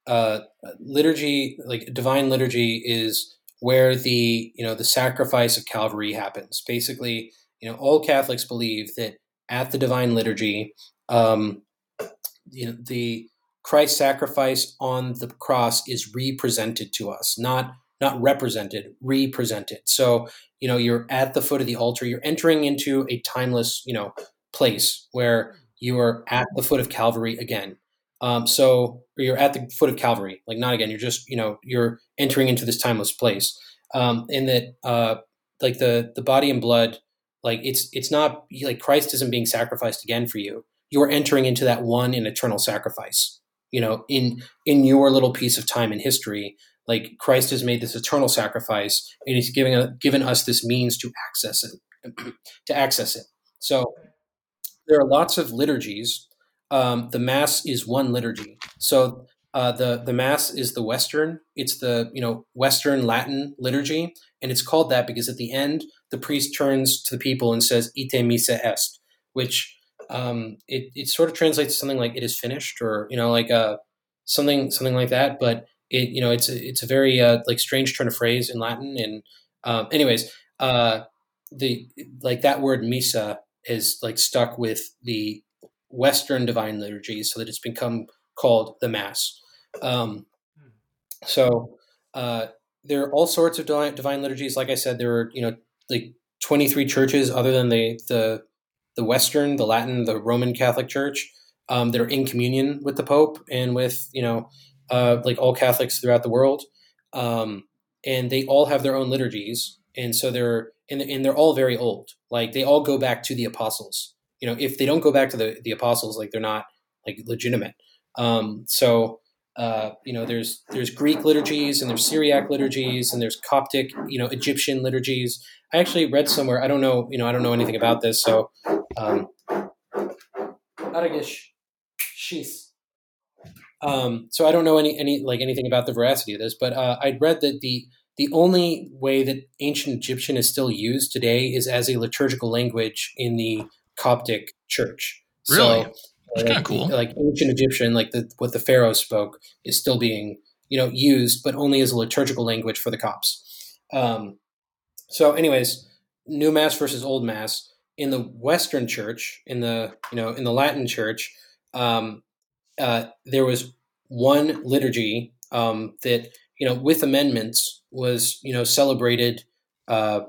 Speaker 2: uh, liturgy, like divine liturgy, is where the you know the sacrifice of Calvary happens. Basically, you know, all Catholics believe that at the divine liturgy, um, you know, the Christ sacrifice on the cross is represented to us, not not represented, represented. So, you know, you're at the foot of the altar, you're entering into a timeless, you know, place where you are at the foot of Calvary again. Um, so you're at the foot of Calvary, like not again. You're just you know you're entering into this timeless place, um, that uh, like the the body and blood, like it's it's not like Christ isn't being sacrificed again for you. You are entering into that one and eternal sacrifice. You know, in in your little piece of time in history, like Christ has made this eternal sacrifice, and He's giving a, given us this means to access it, *clears throat* to access it. So there are lots of liturgies um, the mass is one liturgy. So uh, the the mass is the Western. It's the you know Western Latin liturgy, and it's called that because at the end the priest turns to the people and says "Ite missa est," which um, it it sort of translates to something like "it is finished" or you know like uh, something something like that. But it you know it's a, it's a very uh, like strange turn of phrase in Latin. And um, anyways, uh, the like that word missa is like stuck with the Western divine liturgies so that it's become called the Mass. Um, so uh, there are all sorts of divine, divine liturgies. Like I said, there are you know like 23 churches other than the the the Western, the Latin, the Roman Catholic Church um, that are in communion with the Pope and with you know uh, like all Catholics throughout the world, um, and they all have their own liturgies, and so they're and, and they're all very old. Like they all go back to the apostles you know if they don't go back to the the apostles like they're not like legitimate. Um, so uh, you know there's there's greek liturgies and there's syriac liturgies and there's coptic you know egyptian liturgies. I actually read somewhere i don't know you know i don't know anything about this so um, um, so I don't know any any like anything about the veracity of this, but uh, I'd read that the the only way that ancient Egyptian is still used today is as a liturgical language in the Coptic church.
Speaker 1: Really? So, like, kind of cool.
Speaker 2: Like ancient Egyptian, like the, what the pharaoh spoke, is still being you know used, but only as a liturgical language for the Copts. Um, so, anyways, new mass versus old mass in the Western Church, in the you know in the Latin Church, um, uh, there was one liturgy um, that you know with amendments was you know celebrated. Uh,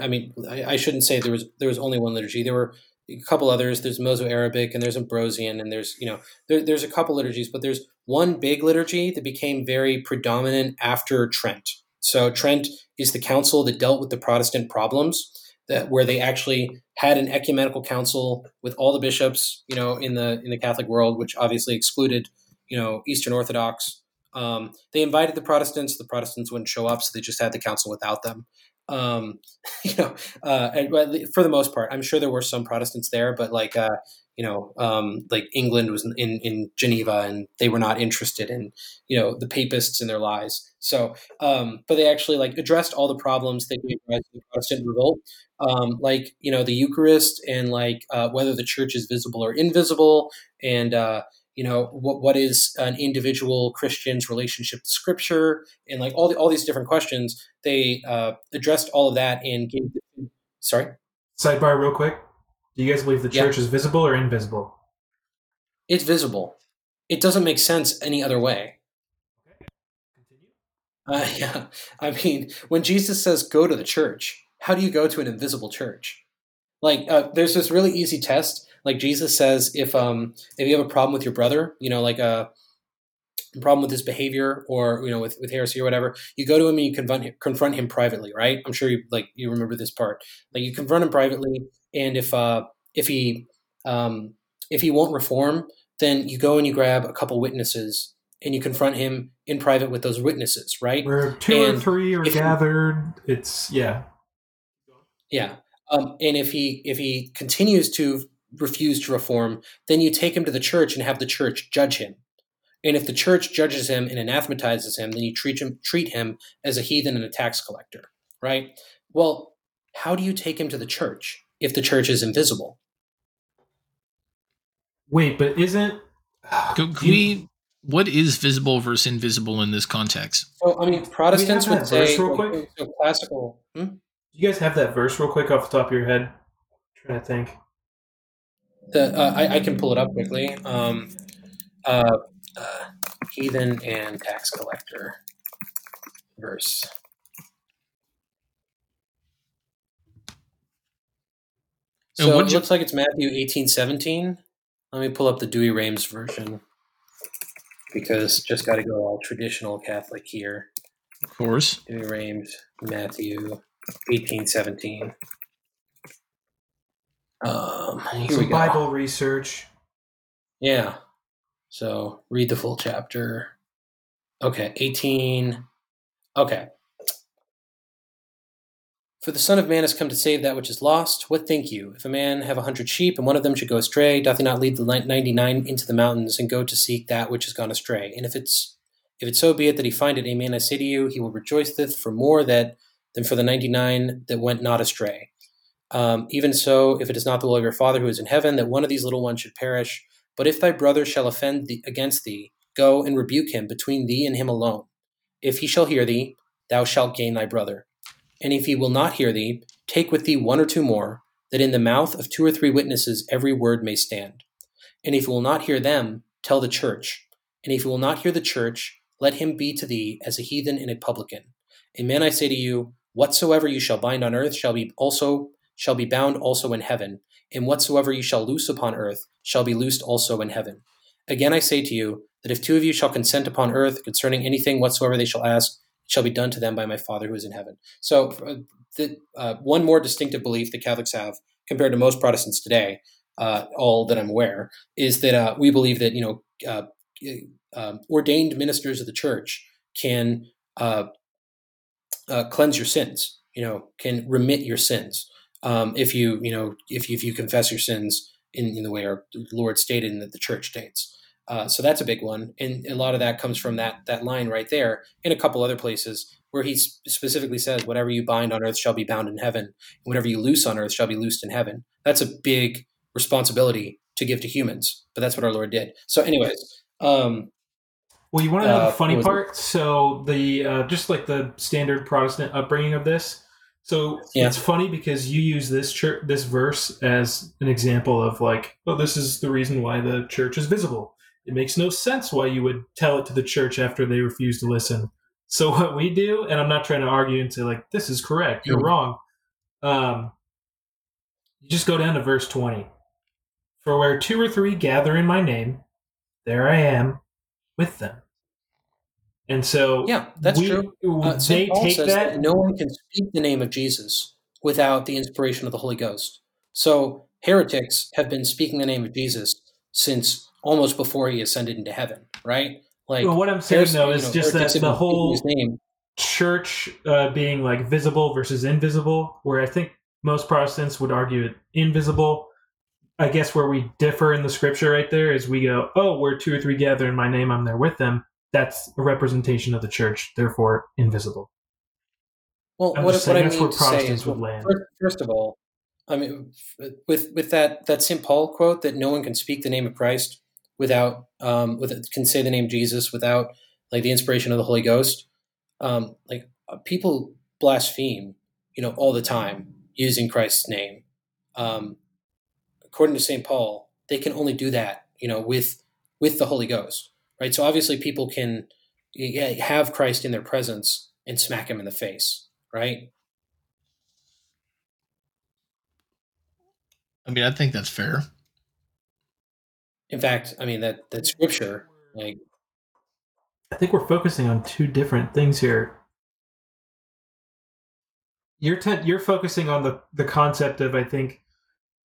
Speaker 2: I mean, I, I, shouldn't say there was there was only one liturgy. There were a couple others. There's Mozarabic and there's Ambrosian and there's you know there, there's a couple liturgies, but there's one big liturgy that became very predominant after Trent. So Trent is the council that dealt with the Protestant problems that where they actually had an ecumenical council with all the bishops, you know, in the in the Catholic world, which obviously excluded, you know, Eastern Orthodox. Um, they invited the Protestants. The Protestants wouldn't show up, so they just had the council without them. Um, *laughs* you know, uh, and, for the most part, I'm sure there were some Protestants there, but like, uh, you know, um, like England was in, in Geneva and they were not interested in, you know, the papists and their lies. So, um, but they actually like addressed all the problems that gave rise the Protestant revolt, um, like, you know, the Eucharist and like uh, whether the church is visible or invisible and, uh, you know what what is an individual Christian's relationship to Scripture, and like all the, all these different questions. They uh, addressed all of that and gave. Sorry.
Speaker 3: Sidebar, real quick. Do you guys believe the church yeah. is visible or invisible?
Speaker 2: It's visible. It doesn't make sense any other way. Okay. Continue. Uh, *laughs* yeah, I mean, when Jesus says go to the church, how do you go to an invisible church? Like, uh, there's this really easy test like Jesus says, if um if you have a problem with your brother, you know, like a problem with his behavior or you know with, with heresy or whatever, you go to him and you confront him, confront him privately, right? I'm sure you like you remember this part. Like you confront him privately, and if uh if he um if he won't reform, then you go and you grab a couple witnesses and you confront him in private with those witnesses, right?
Speaker 3: Where two and or three are gathered, it's yeah,
Speaker 2: yeah. Um, and if he if he continues to refuse to reform, then you take him to the church and have the church judge him. And if the church judges him and anathematizes him, then you treat him treat him as a heathen and a tax collector, right? Well, how do you take him to the church if the church is invisible?
Speaker 3: Wait, but isn't *sighs*
Speaker 1: can, can we what is visible versus invisible in this context?
Speaker 2: So I mean, Protestants would say real quick? So classical.
Speaker 3: Hmm? Do you guys have that verse real quick off the top of your head? I'm trying to think
Speaker 2: the uh, I, I, can pull it up quickly. Um, uh, uh, heathen and tax collector verse. So it looks like it's Matthew eighteen seventeen. Let me pull up the Douay-Rheims version because just got to go all traditional Catholic here.
Speaker 1: Of course.
Speaker 2: Douay-Rheims, Matthew eighteen seventeen. Um,
Speaker 3: here we go. Bible research.
Speaker 2: Yeah. So read the full chapter. Okay, 18. Okay. For the Son of Man has come to save that which is lost. What think you? If a man have a hundred sheep, and one of them should go astray, doth he not lead the ninety-nine into the mountains, and go to seek that which has gone astray? And if it's if it so be it that he find it, amen, I say to you, he will rejoice for more that than for the ninety-nine that went not astray. Um, even so, if it is not the will of your Father who is in heaven that one of these little ones should perish, but if thy brother shall offend thee, against thee, go and rebuke him between thee and him alone. If he shall hear thee, thou shalt gain thy brother. And if he will not hear thee, take with thee one or two more, that in the mouth of two or three witnesses every word may stand. And if he will not hear them, tell the church. And if he will not hear the church, let him be to thee as a heathen and a publican. Amen, I say to you, whatsoever you shall bind on earth shall be also shall be bound also in heaven, and whatsoever you shall loose upon earth shall be loosed also in heaven. Again I say to you, that if two of you shall consent upon earth concerning anything whatsoever they shall ask, it shall be done to them by my Father who is in heaven. So, uh, the, uh, one more distinctive belief that Catholics have compared to most Protestants today, uh, all that I'm aware, is that uh, we believe that you know uh, um, ordained ministers of the church can uh, cleanse your sins. You know, can remit your sins um, if you you know if you, if you confess your sins in, in the way our Lord stated and that the Church states. Uh, so that's a big one, and a lot of that comes from that that line right there, and a couple other places where he specifically says, "Whatever you bind on earth shall be bound in heaven, and whatever you loose on earth shall be loosed in heaven." That's a big responsibility to give to humans, but that's what our Lord did. So, anyways, um,
Speaker 3: well, you want to know uh, the funny part? So the uh, just like the standard Protestant upbringing of this, so yeah. it's funny because you use this church, this verse as an example of like, well, this is the reason why the church is visible. it makes no sense why you would tell it to the church after they refuse to listen. So *laughs* what we do, and I'm not trying to argue and say like this is correct, you're
Speaker 2: Mhm.
Speaker 3: wrong. Um, you just go down to verse 20. For where two or three gather in my name, there I am with them. And so
Speaker 2: Yeah, that's
Speaker 3: we-
Speaker 2: true. Uh,
Speaker 3: they take that.
Speaker 2: that no one can speak the name of Jesus without the inspiration of the Holy Ghost. So heretics have been speaking the name of Jesus since almost before he ascended into heaven, right? Like
Speaker 3: well, what I'm saying though is
Speaker 2: know,
Speaker 3: just that the whole church uh, being like visible versus invisible, where I think most Protestants would argue it invisible. I guess where we differ in the scripture right there is we go, oh, where two or three gather in my name, I'm there with them. That's a representation of the church, therefore invisible.
Speaker 2: Well,
Speaker 3: I'm
Speaker 2: what, what I mean
Speaker 3: where
Speaker 2: to say
Speaker 3: Protestants
Speaker 2: is,
Speaker 3: would
Speaker 2: well,
Speaker 3: land.
Speaker 2: first, first of all, I mean, with with that that St. Paul quote that no one can speak the name of Christ without um, with can say the name Jesus without like the inspiration of the Holy Ghost. Um, like uh, people blaspheme, you know, all the time using Christ's name. Um, according to St. Paul, they can only do that, you know, with with the Holy Ghost, right? So obviously, people can have Christ in their presence and smack him in the face, right?
Speaker 1: I mean, I think that's fair.
Speaker 2: In fact, I mean that that scripture, like
Speaker 3: I think we're focusing on two different things here. You're te- you're focusing on the the concept of I think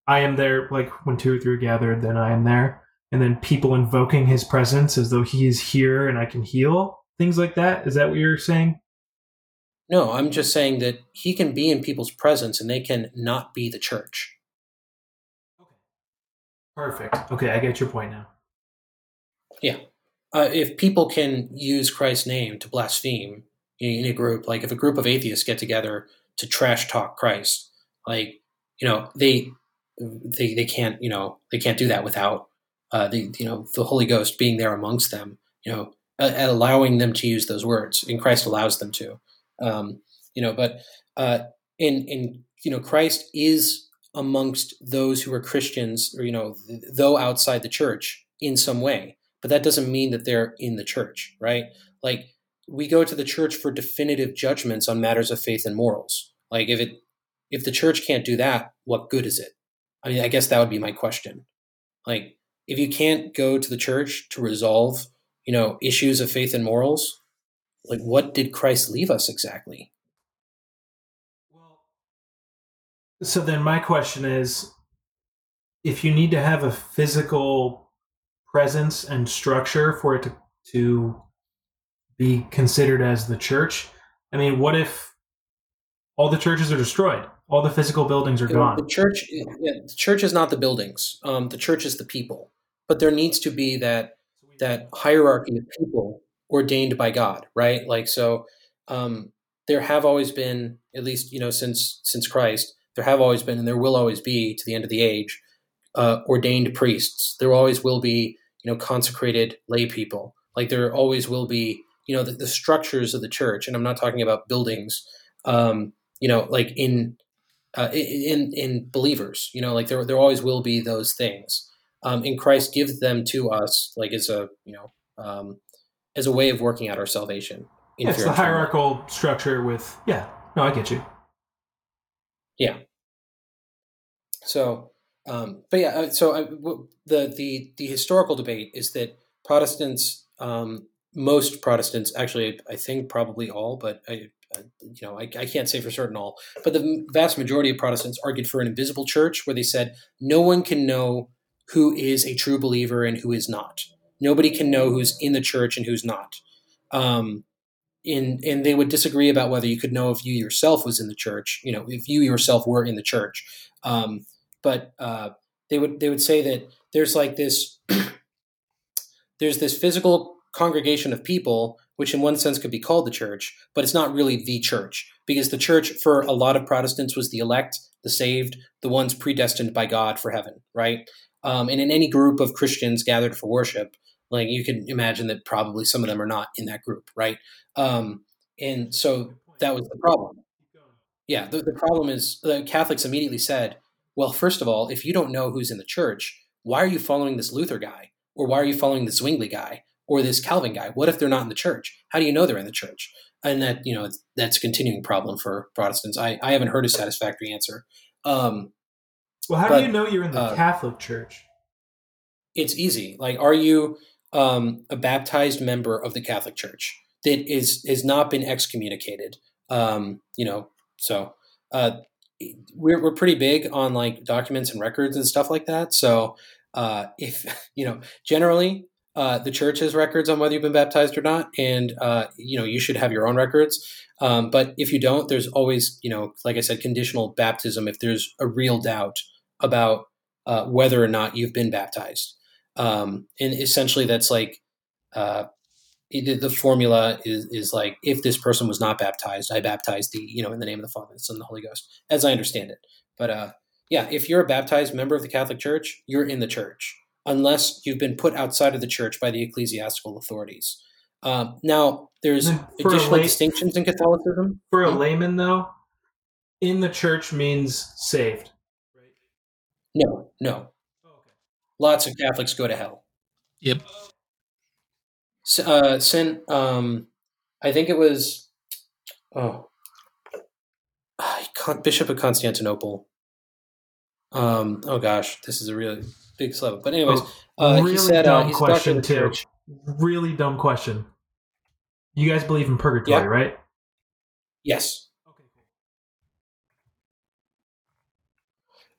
Speaker 3: I am there like when two or three are gathered, then I am there, and then people invoking His presence as though He is here and I can heal things like that. Is that what you're saying?
Speaker 2: no, I'm just saying that he can be in people's presence and they can not be the church. Okay.
Speaker 3: Perfect. Okay, I get your point now. Yeah.
Speaker 2: Uh, if people can use Christ's name to blaspheme in, in a group, like if a group of atheists get together to trash talk Christ, like you know they they they can't you know they can't do that without uh, the you know the Holy Ghost being there amongst them, you know, uh, allowing them to use those words, and Christ allows them to, um, you know. But uh, in in you know Christ is amongst those who are Christians, or you know, th- though outside the church in some way but that doesn't mean that they're in the church, right? Like we go to the church for definitive judgments on matters of faith and morals. Like if it if the church can't do that, what good is it? I mean, I guess that would be my question. Like if you can't go to the church to resolve, you know, issues of faith and morals, like what did Christ leave us exactly?
Speaker 3: So then my question is if you need to have a physical presence and structure for it to, to be considered as the church, I mean, what if all the churches are destroyed? All the physical buildings are
Speaker 2: You know,
Speaker 3: gone.
Speaker 2: The church, yeah, the church is not the buildings. Um, the church is the people. But there needs to be that that hierarchy of people ordained by God, right? Like so, um, there have always been, at least you know, since since Christ, there have always been, and there will always be to the end of the age, uh, ordained priests. There always will be, you know, consecrated lay people. Like there always will be, you know, the, the structures of the church, and I'm not talking about buildings. Um, you know, like in uh, in in believers. You know, like there there always will be those things. Um, and Christ gives them to us, like as a you know um, as a way of working out our salvation. in
Speaker 3: Yeah, it's the hierarchical structure with, yeah, no, I get you. Yeah.
Speaker 2: So, um, but yeah, uh, so I, w- the the the historical debate is that Protestants, um, most Protestants, actually, I think probably all, but I, I you know, I, I can't say for certain all, but the vast majority of Protestants argued for an invisible church, where they said no one can know who is a true believer and who is not. Nobody can know who's in the church and who's not. Um, in, and they would disagree about whether you could know if you yourself was in the church, you know, if you yourself were in the church. Um, but uh, they would they would say that there's like this *clears throat* there's this physical congregation of people which in one sense could be called the church but it's not really the church because the church for a lot of protestants was the elect the saved the ones predestined by god for heaven right? Um, and in any group of christians gathered for worship like you can imagine that probably some of them are not in that group right? Um, and so that was the problem. Yeah the, the problem is the catholics immediately said well, first of all, if you don't know who's in the church, why are you following this Luther guy? Or why are you following the Zwingli guy or this Calvin guy? What if they're not in the church? How do you know they're in the church? And that you know that's a continuing problem for Protestants. I, I haven't heard a satisfactory answer. Um,
Speaker 3: well, how
Speaker 2: but,
Speaker 3: do you know you're in the
Speaker 2: uh,
Speaker 3: Catholic Church?
Speaker 2: It's easy. Like, are you um, a baptized member of the Catholic Church that is has not been excommunicated? Um, you know, so uh, we're we're pretty big on like documents and records and stuff like that. So uh, if *laughs* you know, generally uh, the church has records on whether you've been baptized or not, and uh, you know you should have your own records. Um, but if you don't, there's always you know, like I said, conditional baptism if there's a real doubt about uh, whether or not you've been baptized. Um, and essentially, that's like uh, the, formula is is like if this person was not baptized, I baptize the you know, in the name of the Father, the Son, and the Holy Ghost, as I understand it. But uh, yeah, if you're a baptized member of the Catholic Church, you're in the church, unless you've been put outside of the church by the ecclesiastical authorities. Um, now, there's *laughs*
Speaker 3: for
Speaker 2: additional
Speaker 3: lay-
Speaker 2: distinctions in Catholicism.
Speaker 3: For a layman, though, in the church means saved.
Speaker 2: No, no. Lots of Catholics go to hell.
Speaker 1: Yep.
Speaker 2: S- uh, Sin, um, I think it was, oh, *sighs* Bishop of Constantinople. Um, oh gosh, this is a really big slip. But anyways, uh,
Speaker 3: really
Speaker 2: he said uh,
Speaker 3: dumb
Speaker 2: he's
Speaker 3: question too.
Speaker 2: church.
Speaker 3: Really dumb question. You guys believe in purgatory,
Speaker 2: Yeah.
Speaker 3: right?
Speaker 2: Yes. Okay.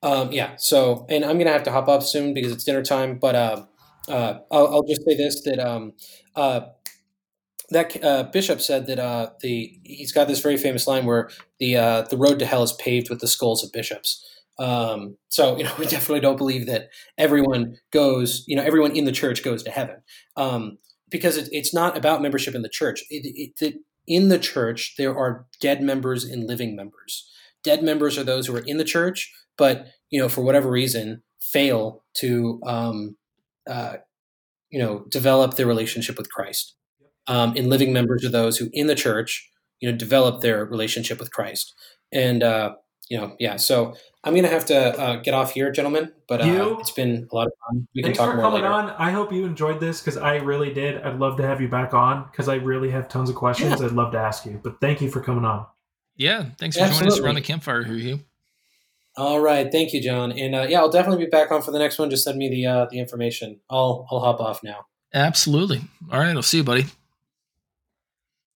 Speaker 2: Um, yeah. So, and I'm gonna have to hop up soon because it's dinner time. But uh, uh, I'll, I'll just say this: that um, uh, that uh, bishop said that uh, the he's got this very famous line where the uh, the road to hell is paved with the skulls of bishops. Um, so you know, *laughs* we definitely don't believe that everyone goes. You know, everyone in the church goes to heaven um, because it, it's not about membership in the church. It, it, in the church, there are dead members and living members. Dead members are those who are in the church, but you know, for whatever reason, fail to um, uh, you know develop their relationship with Christ. Um, and living members are those who, in the church, you know, develop their relationship with Christ. And uh, you know, yeah. So I'm gonna have to uh, get off here, gentlemen. But uh,
Speaker 3: You-
Speaker 2: it's been a lot of fun. We can
Speaker 3: Thanks
Speaker 2: talk
Speaker 3: for
Speaker 2: more
Speaker 3: coming
Speaker 2: later.
Speaker 3: on. I hope you enjoyed this because I really did. I'd love to have you back on because I really have tons of questions I'd love to ask you. But thank you for coming on.
Speaker 1: Yeah. Thanks for joining us
Speaker 2: Absolutely.
Speaker 1: around the campfire here, Hugh.
Speaker 2: All right, thank you, John. And uh, yeah, I'll definitely be back on for the next one. Just send me the uh, the information. I'll I'll hop off now.
Speaker 1: Absolutely. All right. I'll see you, buddy.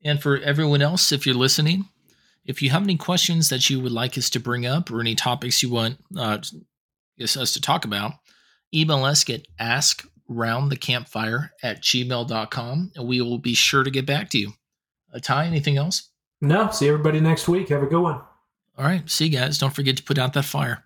Speaker 1: And for everyone else, if you're listening, if you have any questions that you would like us to bring up or any topics you want uh, us to talk about, email us at askroundthecampfire at gmail.com and we will be sure to get back to you. Uh, Ty, anything else?
Speaker 3: No, see everybody next week. Have a good one.
Speaker 1: All right. See you guys. Don't forget to put out that fire.